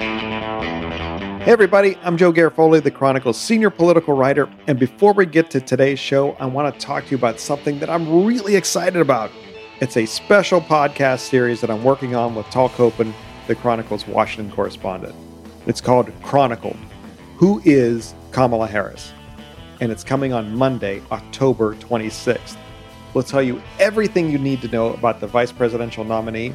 Hey, everybody, I'm Joe Garofoli, the Chronicle's senior political writer. And before we get to today's show, I want to talk to you about something that I'm really excited about. It's a special podcast series that I'm working on with Tal Kopan, the Chronicle's Washington correspondent. It's called Chronicle Who is Kamala Harris? And it's coming on Monday, October 26th. We'll tell you everything you need to know about the vice presidential nominee.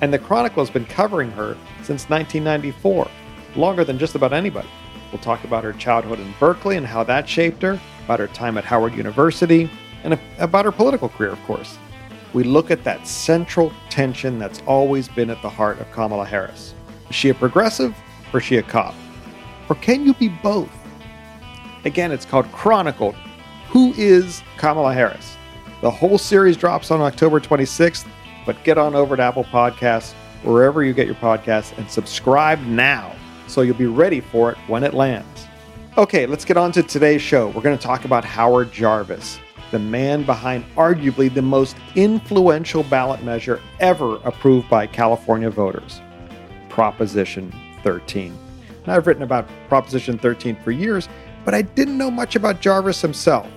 And the Chronicle has been covering her since 1994 longer than just about anybody. We'll talk about her childhood in Berkeley and how that shaped her, about her time at Howard University, and about her political career, of course. We look at that central tension that's always been at the heart of Kamala Harris. Is she a progressive or is she a cop? Or can you be both? Again, it's called Chronicled. Who is Kamala Harris? The whole series drops on October 26th, but get on over to Apple Podcasts, wherever you get your podcasts, and subscribe now so you'll be ready for it when it lands. Okay, let's get on to today's show. We're going to talk about Howard Jarvis, the man behind arguably the most influential ballot measure ever approved by California voters Proposition 13. Now, I've written about Proposition 13 for years, but I didn't know much about Jarvis himself.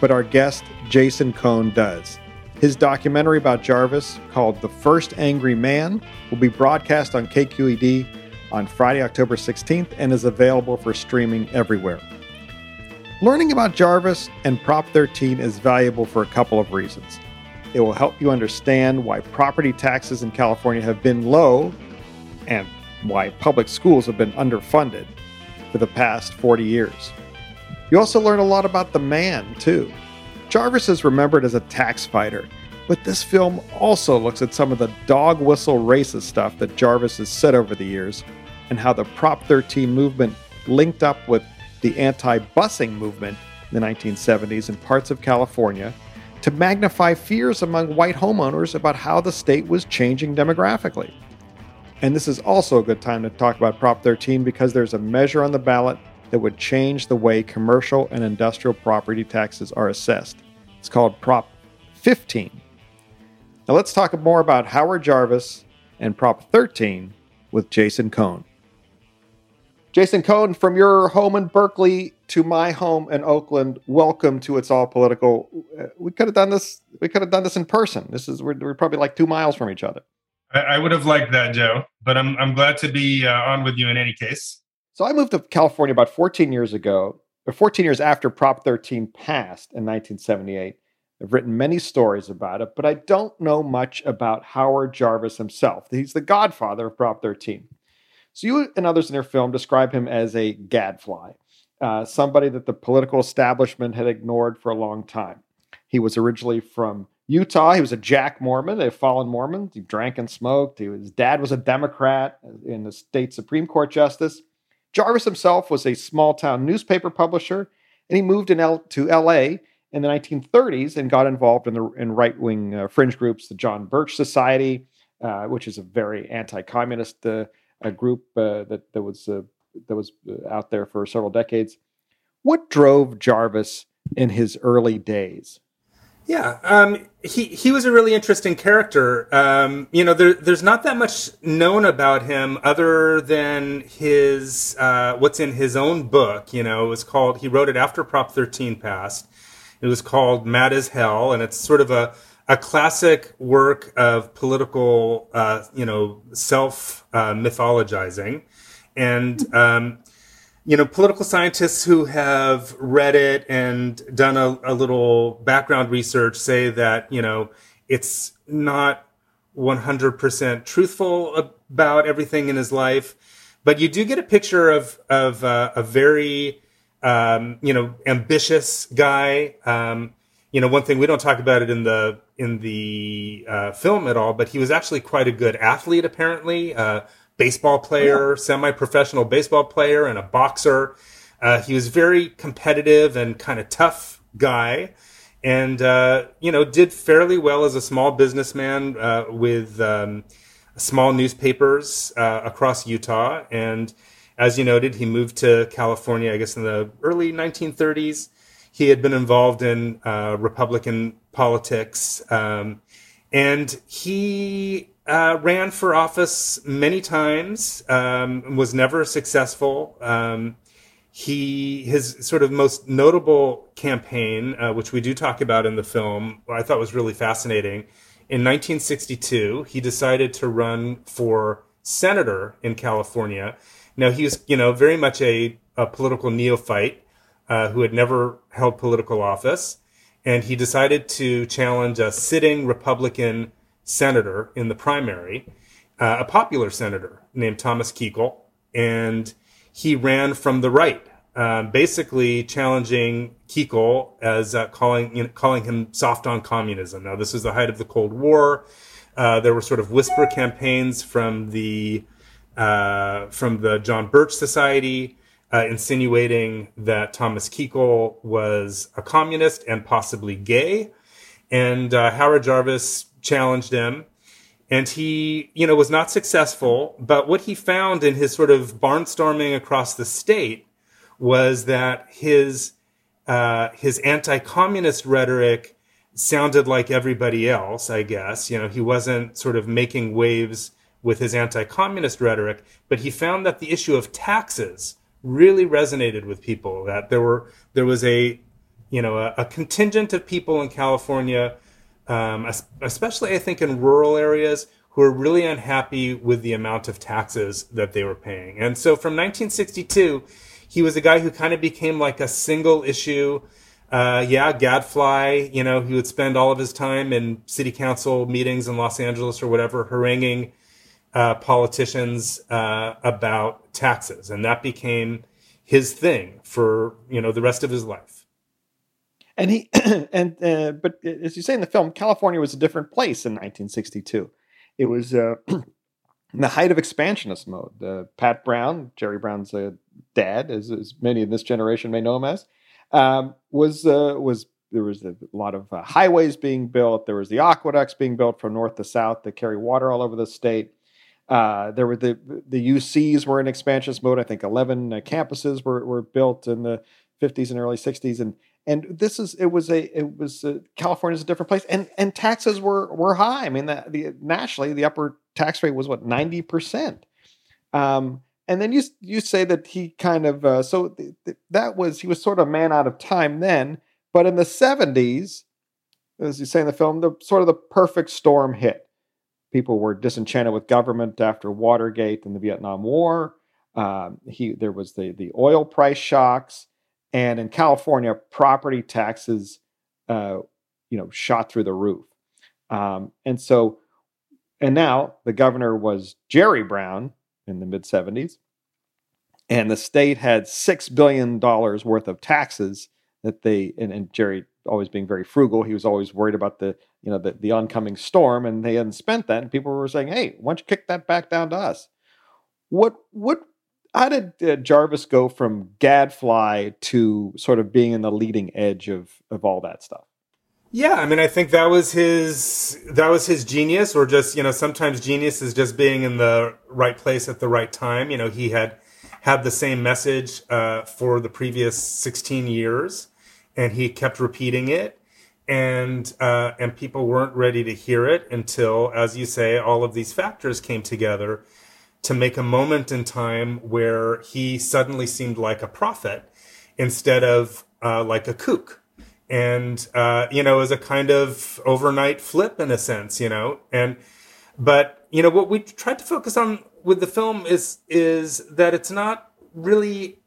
But our guest, Jason Cohn, does. His documentary about Jarvis, called The First Angry Man, will be broadcast on KQED on Friday, October 16th, and is available for streaming everywhere. Learning about Jarvis and Prop 13 is valuable for a couple of reasons. It will help you understand why property taxes in California have been low and why public schools have been underfunded for the past 40 years. You also learn a lot about the man, too. Jarvis is remembered as a tax fighter, but this film also looks at some of the dog whistle racist stuff that Jarvis has said over the years and how the Prop 13 movement linked up with the anti busing movement in the 1970s in parts of California to magnify fears among white homeowners about how the state was changing demographically. And this is also a good time to talk about Prop 13 because there's a measure on the ballot that would change the way commercial and industrial property taxes are assessed. It's called Prop 15. Now let's talk more about Howard Jarvis and Prop 13 with Jason Cohn. Jason Cohn, from your home in Berkeley to my home in Oakland, welcome to It's All Political. Uh, we could have done this. We could have done this in person. This is we're, we're probably like two miles from each other. I, I, would have liked that, Joe, but I'm I'm glad to be uh, on with you in any case. So I moved to California about 14 years ago, or 14 years after Prop 13 passed in 1978. I've written many stories about it, but I don't know much about Howard Jarvis himself. He's the godfather of Prop 13. So you and others in your film describe him as a gadfly, uh, somebody that the political establishment had ignored for a long time. He was originally from Utah. He was a Jack Mormon, a fallen Mormon. He drank and smoked. He, his dad was a Democrat in the state Supreme Court justice. Jarvis himself was a small town newspaper publisher, and he moved L- to LA in the 1930s and got involved in the in right wing uh, fringe groups, the John Birch Society, uh, which is a very anti communist uh, group uh, that that was uh, that was uh, out there for several decades. What drove Jarvis in his early days? Yeah, um, he he was a really interesting character. Um, you know, there, there's not that much known about him other than his uh, what's in his own book. You know, it was called. He wrote it after Prop 13 passed. It was called Mad as Hell, and it's sort of a a classic work of political, uh, you know, self uh, mythologizing, and um, you know, political scientists who have read it and done a, a little background research say that you know it's not 100% truthful about everything in his life, but you do get a picture of of uh, a very um, you know ambitious guy. Um, you know, one thing we don't talk about it in the in the uh, film at all, but he was actually quite a good athlete. Apparently, uh, baseball player, yeah. semi-professional baseball player, and a boxer. Uh, he was very competitive and kind of tough guy, and uh, you know, did fairly well as a small businessman uh, with um, small newspapers uh, across Utah. And as you noted, he moved to California, I guess, in the early 1930s he had been involved in uh, Republican politics, um, and he uh, ran for office many times, um, was never successful. Um, he his sort of most notable campaign, uh, which we do talk about in the film, I thought was really fascinating. In 1962, he decided to run for senator in California. Now he was, you know, very much a, a political neophyte uh, who had never held political office, and he decided to challenge a sitting Republican senator in the primary, uh, a popular senator named Thomas Kuchel, and he ran from the right, um, basically challenging Kuchel as uh, calling you know, calling him soft on communism. Now, this was the height of the Cold War. Uh, there were sort of whisper campaigns from the uh, from the John Birch Society. Uh, insinuating that Thomas Kuchel was a communist and possibly gay. And uh, Howard Jarvis challenged him and he, you know, was not successful. But what he found in his sort of barnstorming across the state was that his uh, his anti-communist rhetoric sounded like everybody else. I guess you know he wasn't sort of making waves with his anti-communist rhetoric, but he found that the issue of taxes really resonated with people. That there were there was a you know a, a contingent of people in California um, especially I think in rural areas, who are really unhappy with the amount of taxes that they were paying. And so from 1962, he was a guy who kind of became like a single issue. Uh, yeah, gadfly, you know, he would spend all of his time in city council meetings in Los Angeles or whatever, haranguing uh, politicians uh, about taxes. And that became his thing for, you know, the rest of his life. And he and uh, but as you say in the film, California was a different place in 1962. It was uh, in the height of expansionist mode. Uh, Pat Brown, Jerry Brown's uh, dad, as, as, many in this generation may know him as, um, was uh, was there was a lot of uh, highways being built. There was the aqueducts being built from north to south that carry water all over the state. there were the the UCs were in expansionist mode. I think 11 campuses were, were built in the 50s and early 60s, and and this is it was a it was a, California's a different place, and and taxes were were high. I mean, the, the nationally the upper tax rate was what ninety percent. Um, and then you you say that he kind of uh, so th- th- that was he was sort of man out of time then, but in the seventies, as you say in the film, the sort of the perfect storm hit. People were disenchanted with government after Watergate and the Vietnam War. Um, he there was the the oil price shocks. And in California, property taxes, uh, you know, shot through the roof. Um, and so, and now the governor was Jerry Brown in the mid 70s, and the state had $6 billion worth of taxes that they, and, and Jerry always being very frugal, he was always worried about the, you know, the, the oncoming storm, and they hadn't spent that. And people were saying, hey, why don't you kick that back down to us? What, what how did uh, Jarvis go from Gadfly to sort of being in the leading edge of of all that stuff? Yeah, I mean, I think that was his that was his genius, or just you know, sometimes genius is just being in the right place at the right time. You know, he had had the same message uh, for the previous sixteen years, and he kept repeating it, and uh, and people weren't ready to hear it until, as you say, all of these factors came together to make a moment in time where he suddenly seemed like a prophet instead of uh, like a kook. And, uh, you know, as a kind of overnight flip in a sense, you know, and, but, you know, what we tried to focus on with the film is, is that it's not really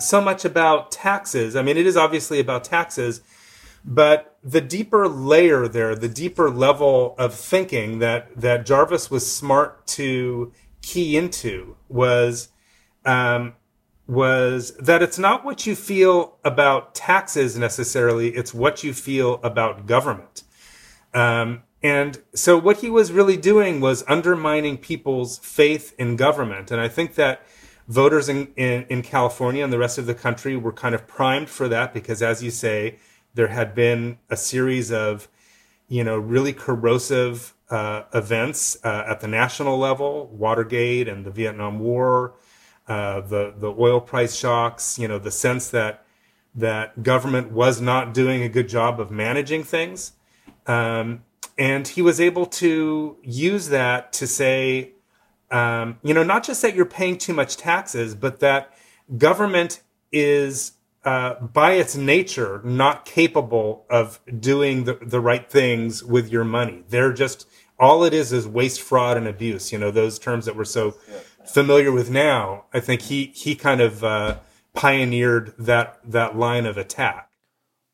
so much about taxes. I mean, it is obviously about taxes, but the deeper layer there, the deeper level of thinking that, that Jarvis was smart to key into was um, was that it's not what you feel about taxes necessarily; it's what you feel about government. Um, and so, what he was really doing was undermining people's faith in government. And I think that voters in, in, in California and the rest of the country were kind of primed for that because, as you say, there had been a series of, you know, really corrosive uh, events uh, at the national level, Watergate and the Vietnam War, uh, the the oil price shocks. You know, the sense that that government was not doing a good job of managing things, um, and he was able to use that to say, um, you know, not just that you're paying too much taxes, but that government is uh, by its nature not capable of doing the, the right things with your money. They're just all it is is waste, fraud, and abuse. You know those terms that we're so familiar with now. I think he he kind of uh, pioneered that that line of attack.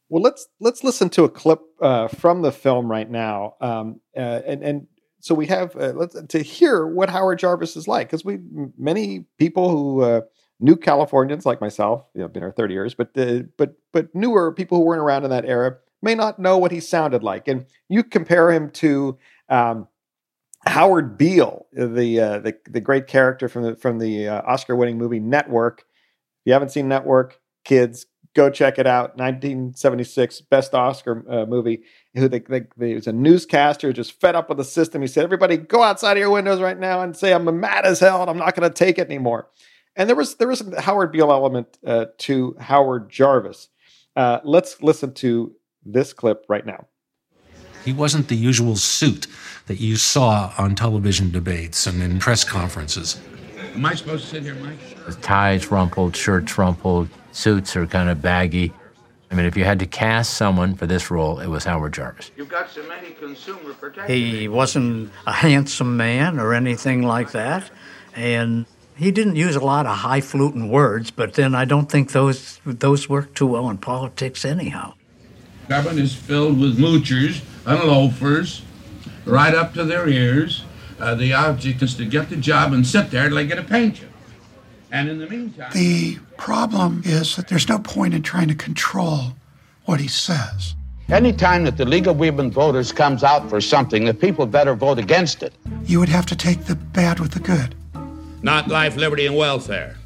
Well, let's let's listen to a clip uh, from the film right now, um, uh, and and so we have uh, to hear what Howard Jarvis is like because we many people who uh, new Californians like myself, you know, been here thirty years, but uh, but but newer people who weren't around in that era may not know what he sounded like, and you compare him to. Um, Howard Beale, the, uh, the the great character from the from the Oscar-winning movie Network. If you haven't seen Network, kids, go check it out. 1976 best Oscar uh, movie. Who they, they, they, was a newscaster just fed up with the system. He said, "Everybody, go outside of your windows right now and say I'm mad as hell and I'm not going to take it anymore." And there was there was a Howard Beale element uh, to Howard Jarvis. Uh, let's listen to this clip right now. He wasn't the usual suit that you saw on television debates and in press conferences. Am I supposed to sit here, Mike? His ties rumpled, shirts rumpled, suits are kind of baggy. I mean, if you had to cast someone for this role, it was Howard Jarvis. You've got so many consumer protection. He wasn't a handsome man or anything like that, and he didn't use a lot of highfalutin words. But then I don't think those those work too well in politics, anyhow. Government is filled with moochers and loafers, right up to their ears. Uh, the object is to get the job and sit there till they get a pension. And in the meantime, the problem is that there's no point in trying to control what he says. Anytime that the League of Women Voters comes out for something, the people better vote against it. You would have to take the bad with the good. Not life, liberty, and welfare.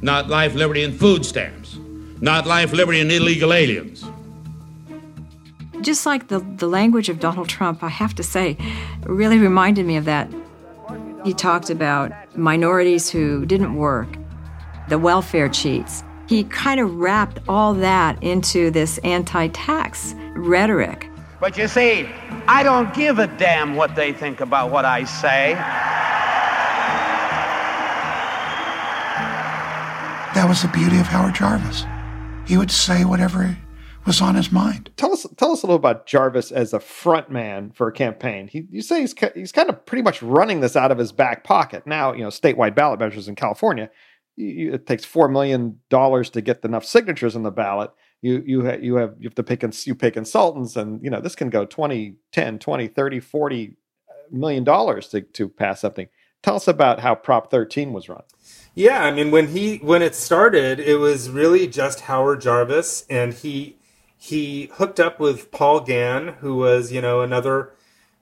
Not life, liberty, and food stamps. Not life, liberty, and illegal aliens. Just like the, the language of Donald Trump, I have to say, really reminded me of that. He talked about minorities who didn't work, the welfare cheats. He kind of wrapped all that into this anti tax rhetoric. But you see, I don't give a damn what they think about what I say. That was the beauty of Howard Jarvis. He would say whatever was on his mind. Tell us, tell us a little about Jarvis as a front man for a campaign. He, you say he's he's kind of pretty much running this out of his back pocket. Now, you know, statewide ballot measures in California, you, it takes four million dollars to get enough signatures on the ballot. You you ha, you have you have to pay cons, you pay consultants, and you know this can go 20, 10, 20, 30, 40 uh, dollars to to pass something. Tell us about how Prop 13 was run. Yeah, I mean when he when it started, it was really just Howard Jarvis, and he he hooked up with Paul Gann, who was, you know, another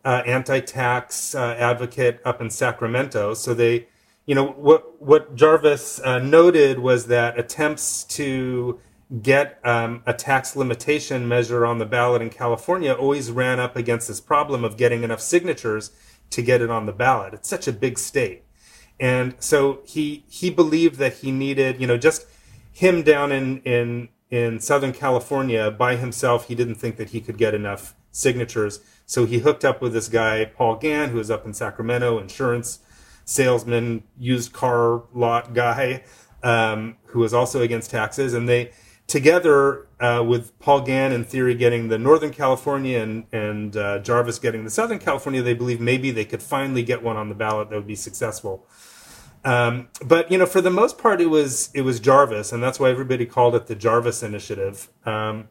uh, anti-tax uh, advocate up in Sacramento. So they, you know, what what Jarvis uh, noted was that attempts to get um, a tax limitation measure on the ballot in California always ran up against this problem of getting enough signatures to get it on the ballot. It's such a big state, and so he he believed that he needed, you know, just him down in in in Southern California by himself. He didn't think that he could get enough signatures. So he hooked up with this guy, Paul Gann, who was up in Sacramento, insurance salesman, used car lot guy, um, who was also against taxes. And they, together uh, with Paul Gann in theory getting the Northern California and, and uh, Jarvis getting the Southern California, they believe maybe they could finally get one on the ballot that would be successful. Um, but you know, for the most part, it was it was Jarvis, and that's why everybody called it the Jarvis Initiative. Um,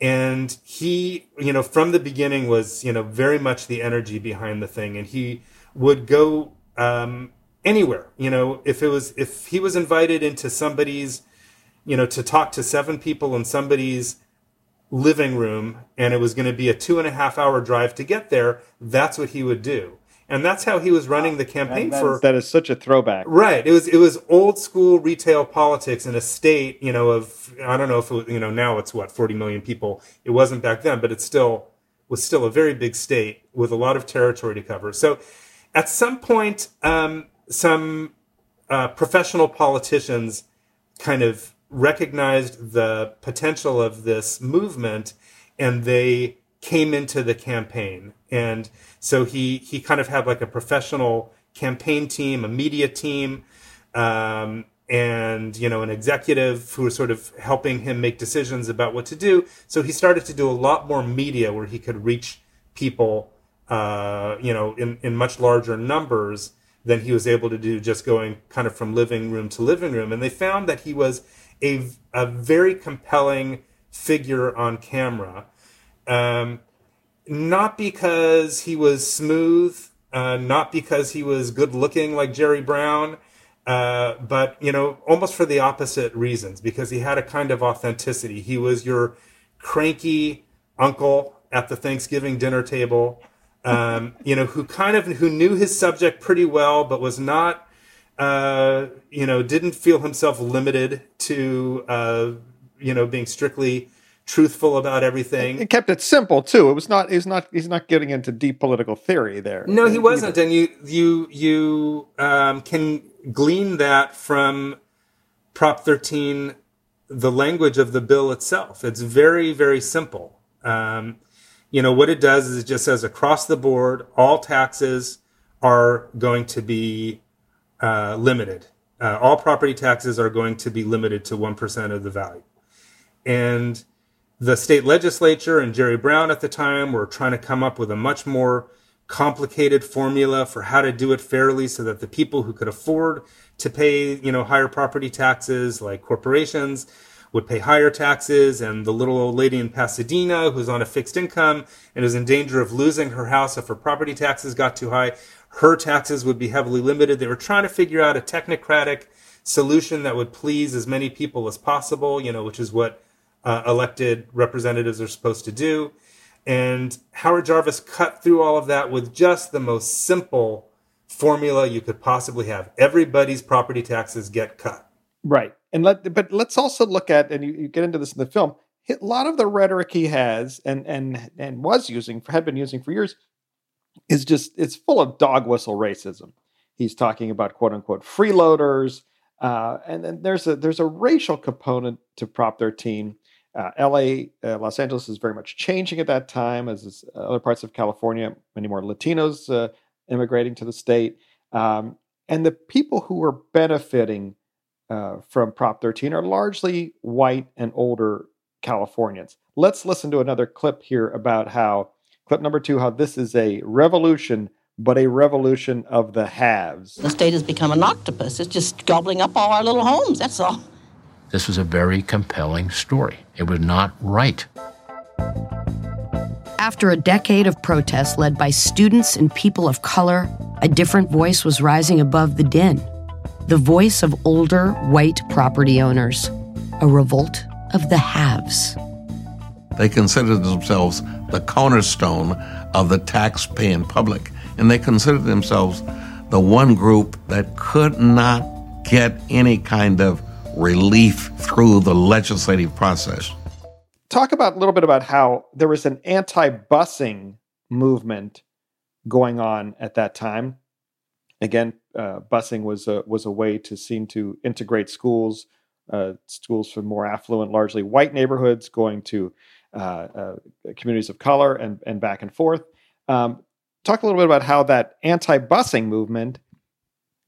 and he, you know, from the beginning was you know very much the energy behind the thing, and he would go um, anywhere. You know, if it was if he was invited into somebody's, you know, to talk to seven people in somebody's living room, and it was going to be a two and a half hour drive to get there, that's what he would do and that's how he was running the campaign that, for. Is, that is such a throwback, right? It was it was old school retail politics in a state, you know, of I don't know if it, you know now it's what forty million people. It wasn't back then, but it still was still a very big state with a lot of territory to cover. So, at some point, um, some uh, professional politicians kind of recognized the potential of this movement, and they came into the campaign. And so he, he kind of had like a professional campaign team, a media team, um, and, you know, an executive who was sort of helping him make decisions about what to do. So he started to do a lot more media where he could reach people, uh, you know, in, in much larger numbers than he was able to do just going kind of from living room to living room. And they found that he was a, a very compelling figure on camera. Um, not because he was smooth, uh, not because he was good looking like Jerry Brown, uh, but you know, almost for the opposite reasons. Because he had a kind of authenticity. He was your cranky uncle at the Thanksgiving dinner table, um, you know, who kind of who knew his subject pretty well, but was not, uh, you know, didn't feel himself limited to, uh, you know, being strictly truthful about everything. He kept it simple too. It was not. He's not. He's not getting into deep political theory there. No, he wasn't. And you you you um, can glean that from Prop 13, the language of the bill itself. It's very very simple. Um, you know what it does is it just says across the board, all taxes are going to be uh, limited. Uh, all property taxes are going to be limited to one percent of the value, and the state legislature and Jerry Brown at the time were trying to come up with a much more complicated formula for how to do it fairly so that the people who could afford to pay, you know, higher property taxes like corporations would pay higher taxes and the little old lady in Pasadena who's on a fixed income and is in danger of losing her house if her property taxes got too high, her taxes would be heavily limited. They were trying to figure out a technocratic solution that would please as many people as possible, you know, which is what uh, elected representatives are supposed to do. And Howard Jarvis cut through all of that with just the most simple formula you could possibly have. Everybody's property taxes get cut. Right. And let but let's also look at and you, you get into this in the film. A lot of the rhetoric he has and and and was using had been using for years is just it's full of dog whistle racism. He's talking about quote unquote freeloaders, uh, and then there's a there's a racial component to Prop 13 uh, LA, uh, Los Angeles is very much changing at that time, as is other parts of California. Many more Latinos uh, immigrating to the state, um, and the people who are benefiting uh, from Prop 13 are largely white and older Californians. Let's listen to another clip here about how clip number two, how this is a revolution but a revolution of the haves. The state has become an octopus. It's just gobbling up all our little homes, that's all. This was a very compelling story. It was not right. After a decade of protests led by students and people of color, a different voice was rising above the din the voice of older white property owners, a revolt of the haves. They considered themselves the cornerstone of the tax-paying public, and they considered themselves the one group that could not get any kind of relief through the legislative process. Talk about a little bit about how there was an anti-busing movement going on at that time. Again, uh, busing was a was a way to seem to integrate schools, uh, schools from more affluent, largely white neighborhoods, going to uh, uh communities of color and and back and forth. Um, talk a little bit about how that anti-busing movement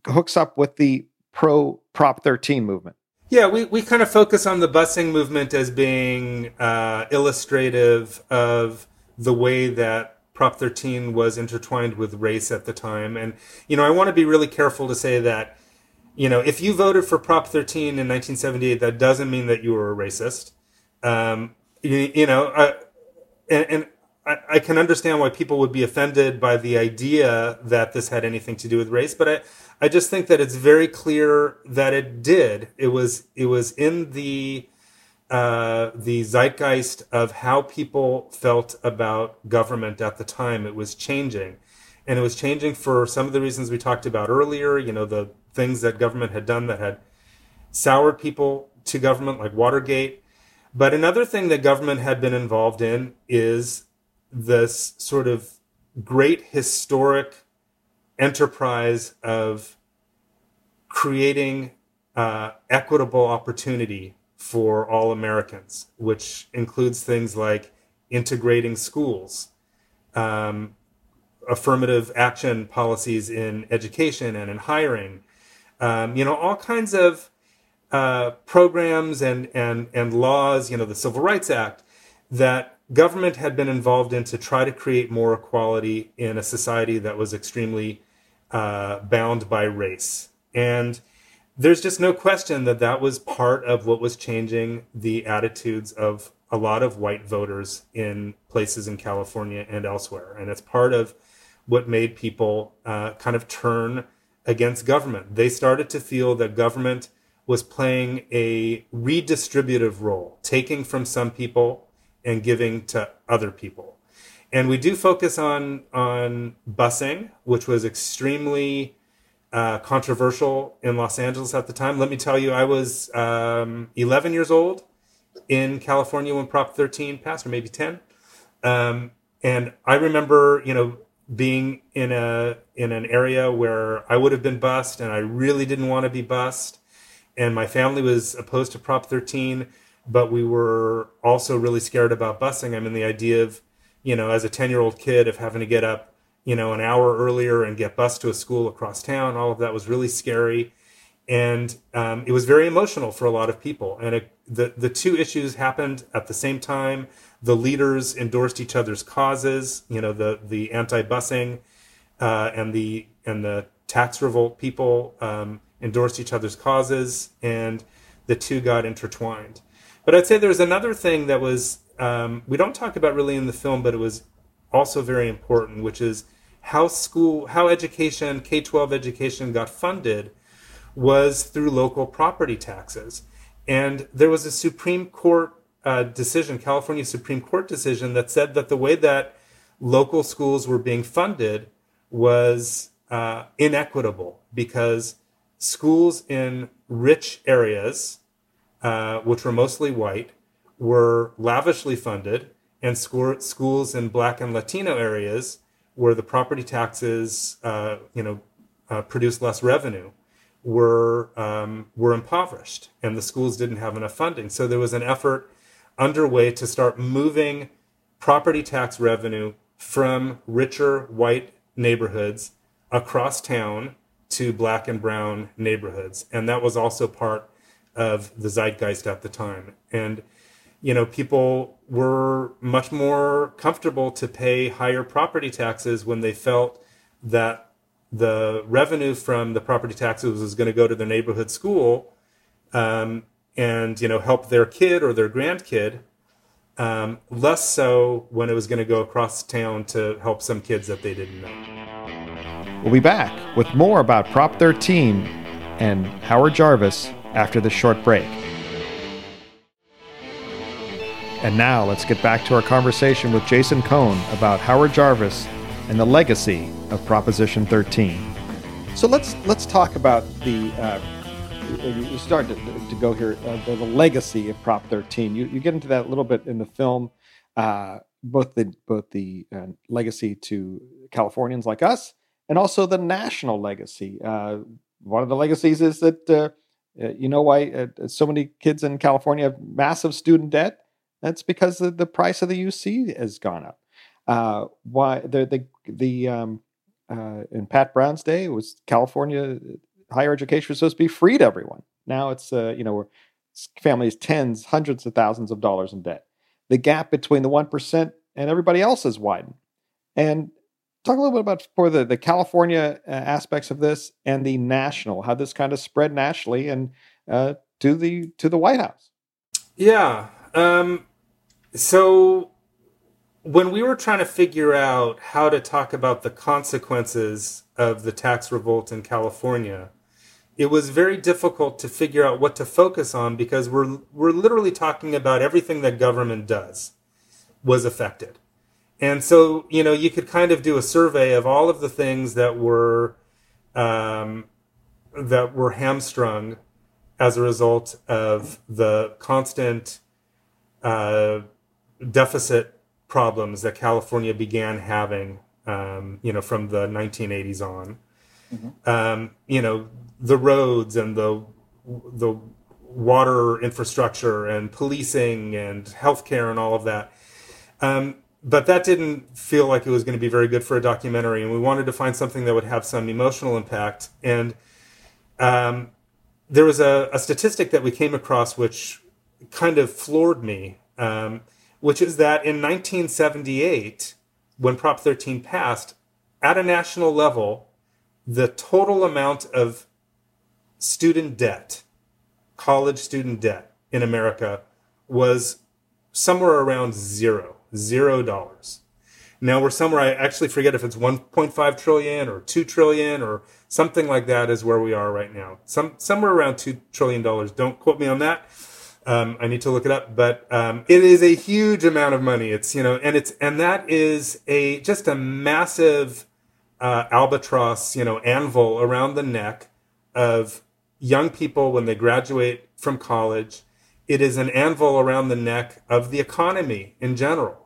hooks up with the pro Prop 13 movement. Yeah, we, we kind of focus on the busing movement as being uh, illustrative of the way that Prop 13 was intertwined with race at the time. And, you know, I want to be really careful to say that, you know, if you voted for Prop 13 in 1978, that doesn't mean that you were a racist. Um, you, you know, uh, and, and I, I, can understand why people would be offended by the idea that this had anything to do with race, but I, I just think that it's very clear that it did. It was it was in the uh, the zeitgeist of how people felt about government at the time. It was changing, and it was changing for some of the reasons we talked about earlier. You know, the things that government had done that had soured people to government, like Watergate. But another thing that government had been involved in is this sort of great historic enterprise of creating uh, equitable opportunity for all Americans, which includes things like integrating schools, um, affirmative action policies in education and in hiring, um, you know, all kinds of uh, programs and, and, and laws, you know, the Civil Rights Act, that government had been involved in to try to create more equality in a society that was extremely uh, bound by race. And there's just no question that that was part of what was changing the attitudes of a lot of white voters in places in California and elsewhere. And it's part of what made people uh, kind of turn against government. They started to feel that government was playing a redistributive role, taking from some people and giving to other people. And we do focus on on busing, which was extremely uh, controversial in Los Angeles at the time. Let me tell you, I was um, 11 years old in California when Prop 13 passed, or maybe 10. Um, and I remember, you know, being in a in an area where I would have been bussed, and I really didn't want to be bussed, and my family was opposed to Prop 13, but we were also really scared about busing. I mean, the idea of, you know, as a 10 year old kid, of having to get up, you know, an hour earlier and get bused to a school across town, all of that was really scary. And um, it was very emotional for a lot of people. And it, the, the two issues happened at the same time. The leaders endorsed each other's causes, you know, the, the anti busing uh, and, the, and the tax revolt people um, endorsed each other's causes, and the two got intertwined. But I'd say there's another thing that was um, we don't talk about really in the film, but it was also very important, which is how school, how education, K twelve education got funded, was through local property taxes, and there was a Supreme Court uh, decision, California Supreme Court decision, that said that the way that local schools were being funded was uh, inequitable because schools in rich areas uh, which were mostly white, were lavishly funded, and school, schools in black and Latino areas where the property taxes, uh, you know, uh, produced less revenue, were um, were impoverished, and the schools didn't have enough funding. So there was an effort underway to start moving property tax revenue from richer white neighborhoods across town to black and brown neighborhoods, and that was also part of the zeitgeist at the time. And, you know, people were much more comfortable to pay higher property taxes when they felt that the revenue from the property taxes was going to go to their neighborhood school um, and, you know, help their kid or their grandkid. Um, less so when it was going to go across town to help some kids that they didn't know. We'll be back with more about Prop 13 and Howard Jarvis after this short break. And now let's get back to our conversation with Jason Cohn about Howard Jarvis and the legacy of Proposition 13. So let's let's talk about the. Uh, you start to, to go here. Uh, the, the, legacy of Prop 13. You, you get into that a little bit in the film. Uh, both the both the uh, legacy to Californians like us, and also the national legacy. Uh, one of the legacies is that uh, uh, you know why uh, so many kids in California have massive student debt? That's because the, the price of the UC has gone up. Uh, why the the the um, uh, in Pat Brown's day was California uh, higher education was supposed to be free to everyone. Now it's uh, you know families tens hundreds of thousands of dollars in debt. The gap between the one percent and everybody else has widened. And talk a little bit about for the, the California uh, aspects of this and the national, how this kind of spread nationally and uh, to the to the White House. Yeah. Um, so when we were trying to figure out how to talk about the consequences of the tax revolt in California, it was very difficult to figure out what to focus on because we're we're literally talking about everything that government does was affected. And so, you know, you could kind of do a survey of all of the things that were um, that were hamstrung as a result of the constant uh, deficit problems that California began having, um, you know, from the 1980s on. Mm-hmm. Um, you know, the roads and the the water infrastructure and policing and healthcare and all of that Um, but that didn't feel like it was going to be very good for a documentary, and we wanted to find something that would have some emotional impact. And um, there was a, a, statistic that we came across which kind of floored me, um, which is that in 1978, when Prop 13 passed, at a national level, the total amount of student debt, college student debt in America, was somewhere around zero, zero dollars. Now we're somewhere, I actually forget if it's 1.5 trillion or 2 trillion or something like that is where we are right now. Some, somewhere around $2 trillion. Don't quote me on that. Um, I need to look it up, but um, it is a huge amount of money. It's you know, and it's and that is a just a massive uh, albatross, you know, anvil around the neck of young people when they graduate from college. It is an anvil around the neck of the economy in general.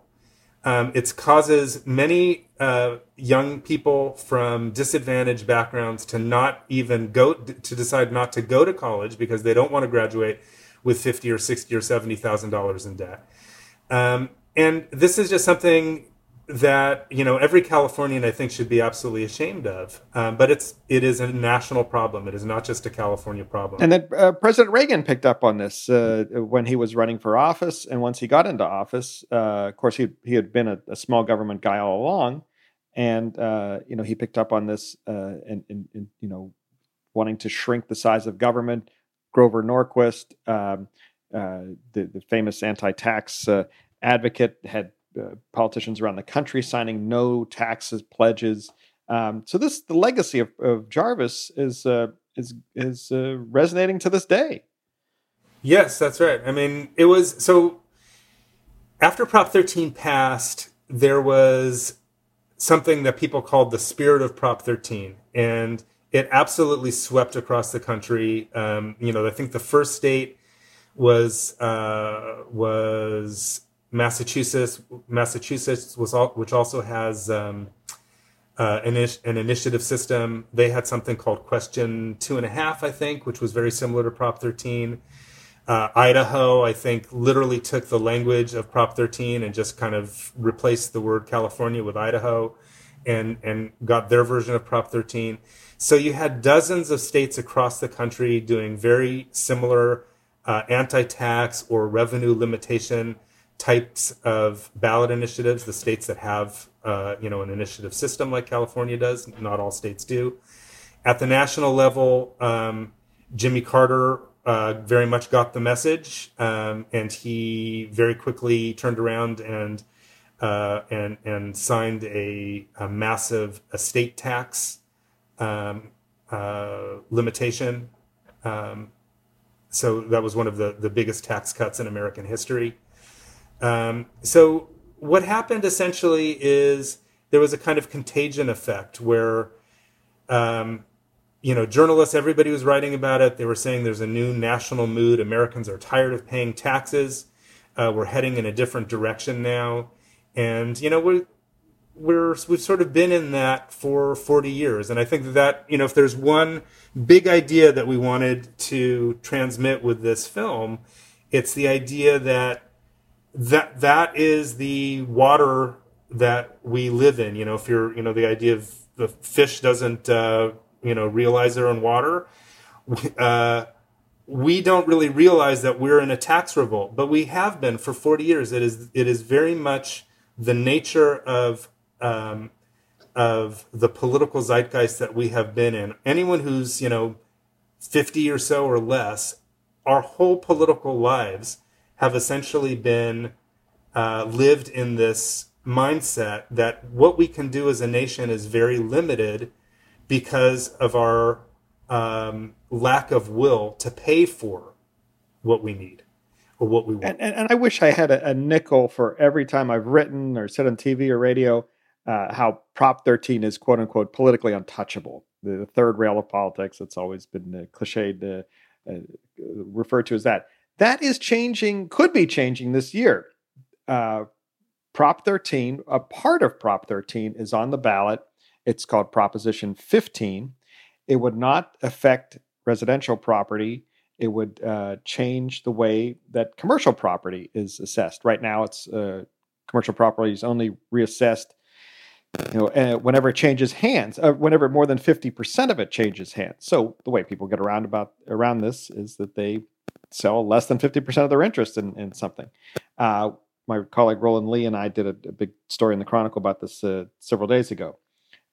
Um, it causes many uh, young people from disadvantaged backgrounds to not even go to decide not to go to college because they don't want to graduate with fifty or sixty or seventy thousand dollars in debt. Um, and this is just something that you know every Californian I think should be absolutely ashamed of. Um, but it's it is a national problem. It is not just a California problem. And then uh, President Reagan picked up on this uh, when he was running for office, and once he got into office, uh, of course he he had been a, a, small government guy all along, and uh, you know he picked up on this and, uh, and, you know wanting to shrink the size of government. Grover Norquist, um, uh, the, the famous anti-tax advocate, had uh, politicians around the country signing no taxes pledges. Um, so this the legacy of, of Jarvis is uh, is is uh, resonating to this day. Yes, that's right. I mean, it was so after Prop 13 passed, there was something that people called the spirit of Prop 13, and it absolutely swept across the country. Um, you know, I think the first state was uh, was Massachusetts, Massachusetts was all, which also has um, uh, an, an, initiative system. They had something called Question Two and a Half, I think, which was very similar to Prop 13. Uh, Idaho, I think, literally took the language of Prop 13 and just kind of replaced the word California with Idaho, and and got their version of Prop 13. So you had dozens of states across the country doing very similar uh, anti-tax or revenue limitation types of ballot initiatives, the states that have uh, you know an initiative system like California does, not all states do. At the national level, um, Jimmy Carter uh, very much got the message, um, and he very quickly turned around and uh, and and signed a, a massive estate tax um, uh, limitation. Um, so that was one of the, the biggest tax cuts in American history. Um, so what happened essentially is there was a kind of contagion effect where, um, you know, journalists, everybody was writing about it. They were saying there's a new national mood. Americans are tired of paying taxes. Uh, we're heading in a different direction now, and you know we're we're we've sort of been in that for 40 years and i think that, you know if there's one big idea that we wanted to transmit with this film it's the idea that that that is the water that we live in. You know, if you're, you know, the idea of the fish doesn't, uh, you know, realize they're in water. Uh, we don't really realize that we're in a tax revolt, but we have been for 40 years. It is it is very much the nature of um, of the political zeitgeist that we have been in. Anyone who's you know 50 or so or less, our whole political lives have essentially been uh, lived in this mindset that what we can do as a nation is very limited because of our um, lack of will to pay for what we need or what we want. And, and, and I wish I had a, a, nickel for every time I've written or said on TV or radio uh, how Prop 13 is quote unquote politically untouchable. The, third rail of politics, it's always been uh, cliched, uh, referred to as that. That is changing, could be changing this year. Uh, Prop 13, a part of Prop 13 is on the ballot. It's called Proposition 15. It would not affect residential property. It would uh, change the way that commercial property is assessed. Right now, it's uh, commercial property is only reassessed you know, whenever it changes hands, uh, whenever more than 50% of it changes hands. So the way people get around about around this is that they sell less than 50% of their interest in, in something. Uh, my colleague Roland Li and I did a, a big story in the Chronicle about this uh, several days ago.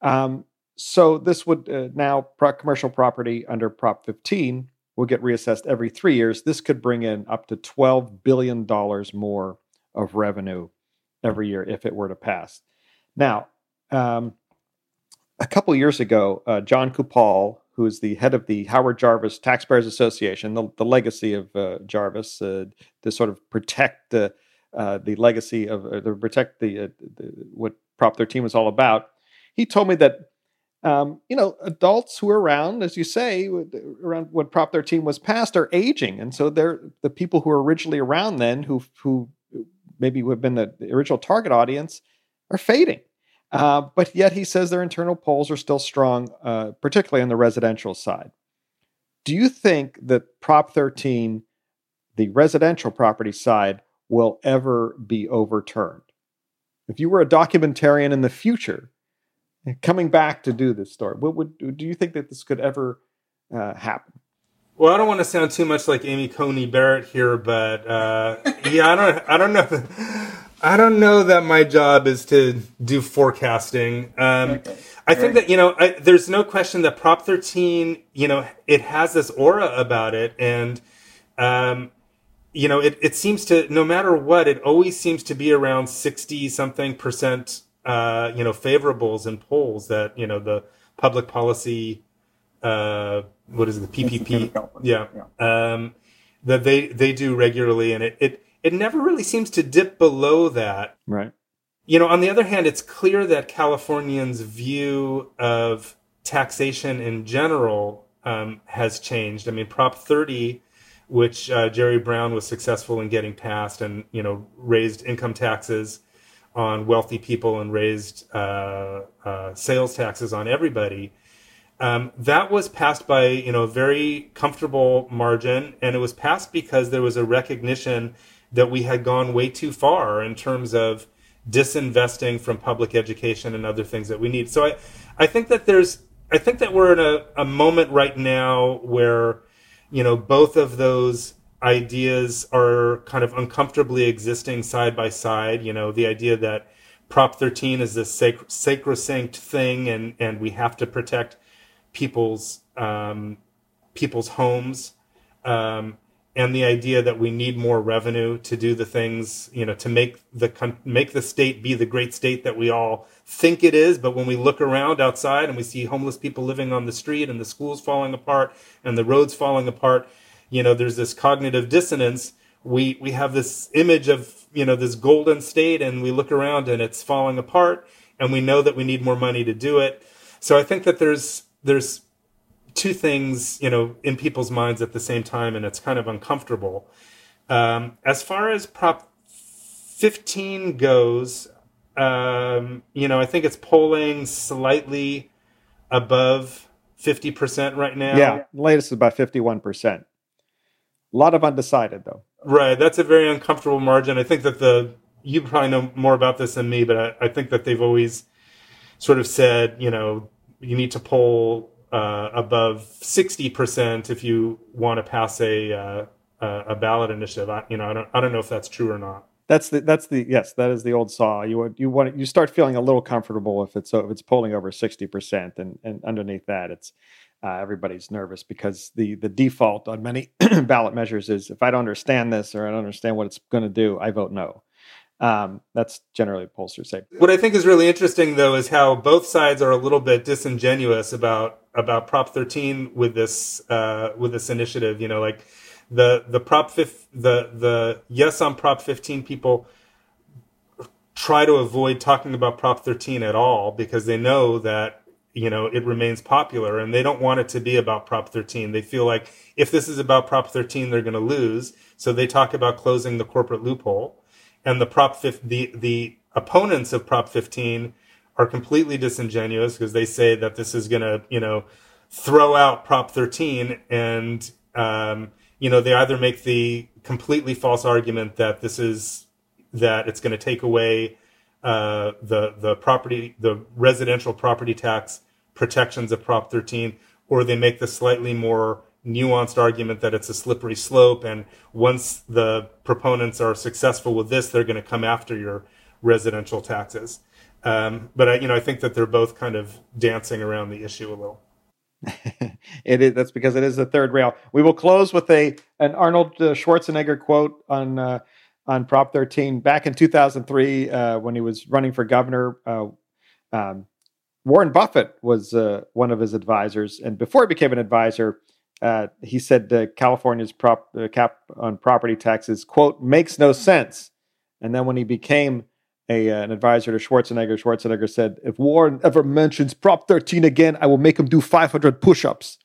Um, so this would uh, now pro- commercial property under Prop 15 will get reassessed every three years. This could bring in up to 12 billion dollars more of revenue every year if it were to pass. Now, um, a couple years ago, uh, John Coupal, who is the head of the Howard Jarvis Taxpayers Association, the, the legacy of uh, Jarvis, uh, to sort of protect the uh, the legacy of uh, to protect the, uh, the, what Prop 13 was all about. He told me that um, you know adults who are around, as you say, around when Prop 13 was passed, are aging, and so they're the people who were originally around then, who who maybe would have been the original target audience, are fading. Uh, but yet he says their internal polls are still strong, uh, particularly on the residential side. Do you think that Prop 13, the residential property side, will ever be overturned? If you were a documentarian in the future, coming back to do this story, what would do you think that this could ever uh, happen? Well, I don't want to sound too much like Amy Coney Barrett here, but uh, yeah, I don't, I don't know. I don't know that my job is to do forecasting. Um, okay. I think that you know, I, there's no question that Prop 13, you know, it has this aura about it, and um, you know, it, it seems to no matter what, it always seems to be around 60 something percent, uh, you know, favorables in polls that you know the public policy, uh, what is it, the PPP, yeah, yeah. Um, that they they do regularly, and it it it never really seems to dip below that. Right. You know, on the other hand, it's clear that Californians' view of taxation in general um, has changed. I mean, Prop 30, which uh, Jerry Brown was successful in getting passed, and you know, raised income taxes on wealthy people and raised uh, uh, sales taxes on everybody. Um, that was passed by you know a very comfortable margin, and it was passed because there was a recognition that we had gone way too far in terms of disinvesting from public education and other things that we need. So I, I think that there's, I think that we're in a, a moment right now where, you know, both of those ideas are kind of uncomfortably existing side by side. You know, the idea that Prop 13 is this sac- sacrosanct thing, and and we have to protect people's um, people's homes. Um, and the idea that we need more revenue to do the things, you know, to make the make the state be the great state that we all think it is. But when we look around outside and we see homeless people living on the street and the schools falling apart and the roads falling apart, you know, there's this cognitive dissonance. We we have this image of you know this golden state, and we look around and it's falling apart, and we know that we need more money to do it. So I think that there's there's two things, you know, in people's minds at the same time, and it's kind of uncomfortable. Um, as far as Prop 15 goes, um, you know, I think it's polling slightly above 50% right now. Yeah, latest is about 51%. A lot of undecided, though. Right. That's a very uncomfortable margin. I think that the, you probably know more about this than me, but I, I think that they've always sort of said, you know, you need to poll uh, above 60% if you want to pass a uh, a ballot initiative. I, you know, I don't I don't know if that's true or not. That's the that's the yes that is the old saw. You want you want you start feeling a little comfortable if it's if it's polling over 60% and and underneath that it's uh, everybody's nervous because the the default on many ballot measures is if I don't understand this or I don't understand what it's going to do, I vote no. Um, that's generally pollsters say. What I think is really interesting, though, is how both sides are a little bit disingenuous about about Prop 13 with this uh, with this initiative. You know, like the the Prop 5, the the yes on Prop 15 people try to avoid talking about Prop 13 at all because they know that you know it remains popular and they don't want it to be about Prop 13. They feel like if this is about Prop 13, they're going to lose. So they talk about closing the corporate loophole and the prop 15, the the opponents of prop 15 are completely disingenuous because they say that this is going to you know throw out prop 13 and um, you know they either make the completely false argument that this is that it's going to take away uh, the the property the residential property tax protections of Prop 13, or they make the slightly more nuanced argument that it's a slippery slope, and once the proponents are successful with this, they're going to come after your residential taxes. Um, but I, you know, I think that they're both kind of dancing around the issue a little. it is that's because it is the third rail. We will close with a an Arnold uh, Schwarzenegger quote on uh, on Prop 13 back in 2003 uh, when he was running for governor. Uh, um, Warren Buffett was uh, one of his advisors, and before he became an advisor, uh, he said California's prop cap on property taxes quote makes no sense. And then when he became a, uh, an advisor to Schwarzenegger. Schwarzenegger said, If Warren ever mentions Prop 13 again, I will make him do 500 push ups.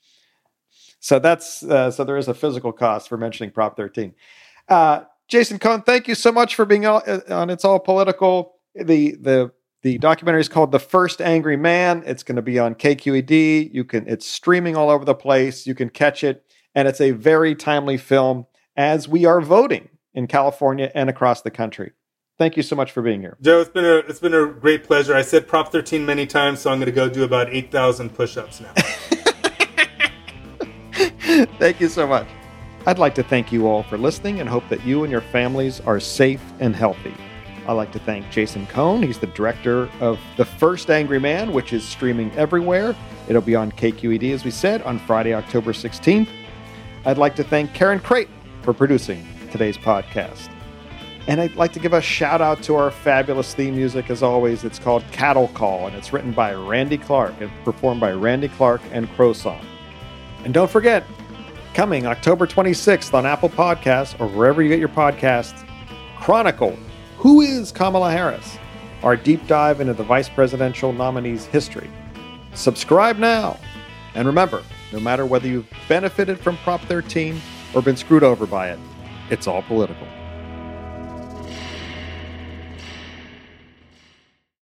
So that's uh, so there is a physical cost for mentioning Prop 13. Uh, Jason Cohn, thank you so much for being uh, on It's All Political. The the the documentary is called The First Angry Man. It's going to be on KQED. You can it's streaming all over the place. You can catch it, and it's a very timely film as we are voting in California and across the country. Thank you so much for being here. Joe, it's been a it's been a great pleasure. I said Prop 13 many times, so I'm going to go do about 8,000 push-ups now. thank you so much. I'd like to thank you all for listening and hope that you and your families are safe and healthy. I'd like to thank Jason Cohn. He's the director of The First Angry Man, which is streaming everywhere. It'll be on KQED, as we said, on Friday, October 16th. I'd like to thank Karen Crate for producing today's podcast. And I'd like to give a shout out to our fabulous theme music, as always. It's called Cattle Call, and it's written by Randy Clark and performed by Randy Clark and Crowsong. And don't forget, coming October 26th on Apple Podcasts or wherever you get your podcasts, Chronicle Who is Kamala Harris? Our deep dive into the vice presidential nominee's history. Subscribe now. And remember, no matter whether you've benefited from Prop 13 or been screwed over by it, it's all political.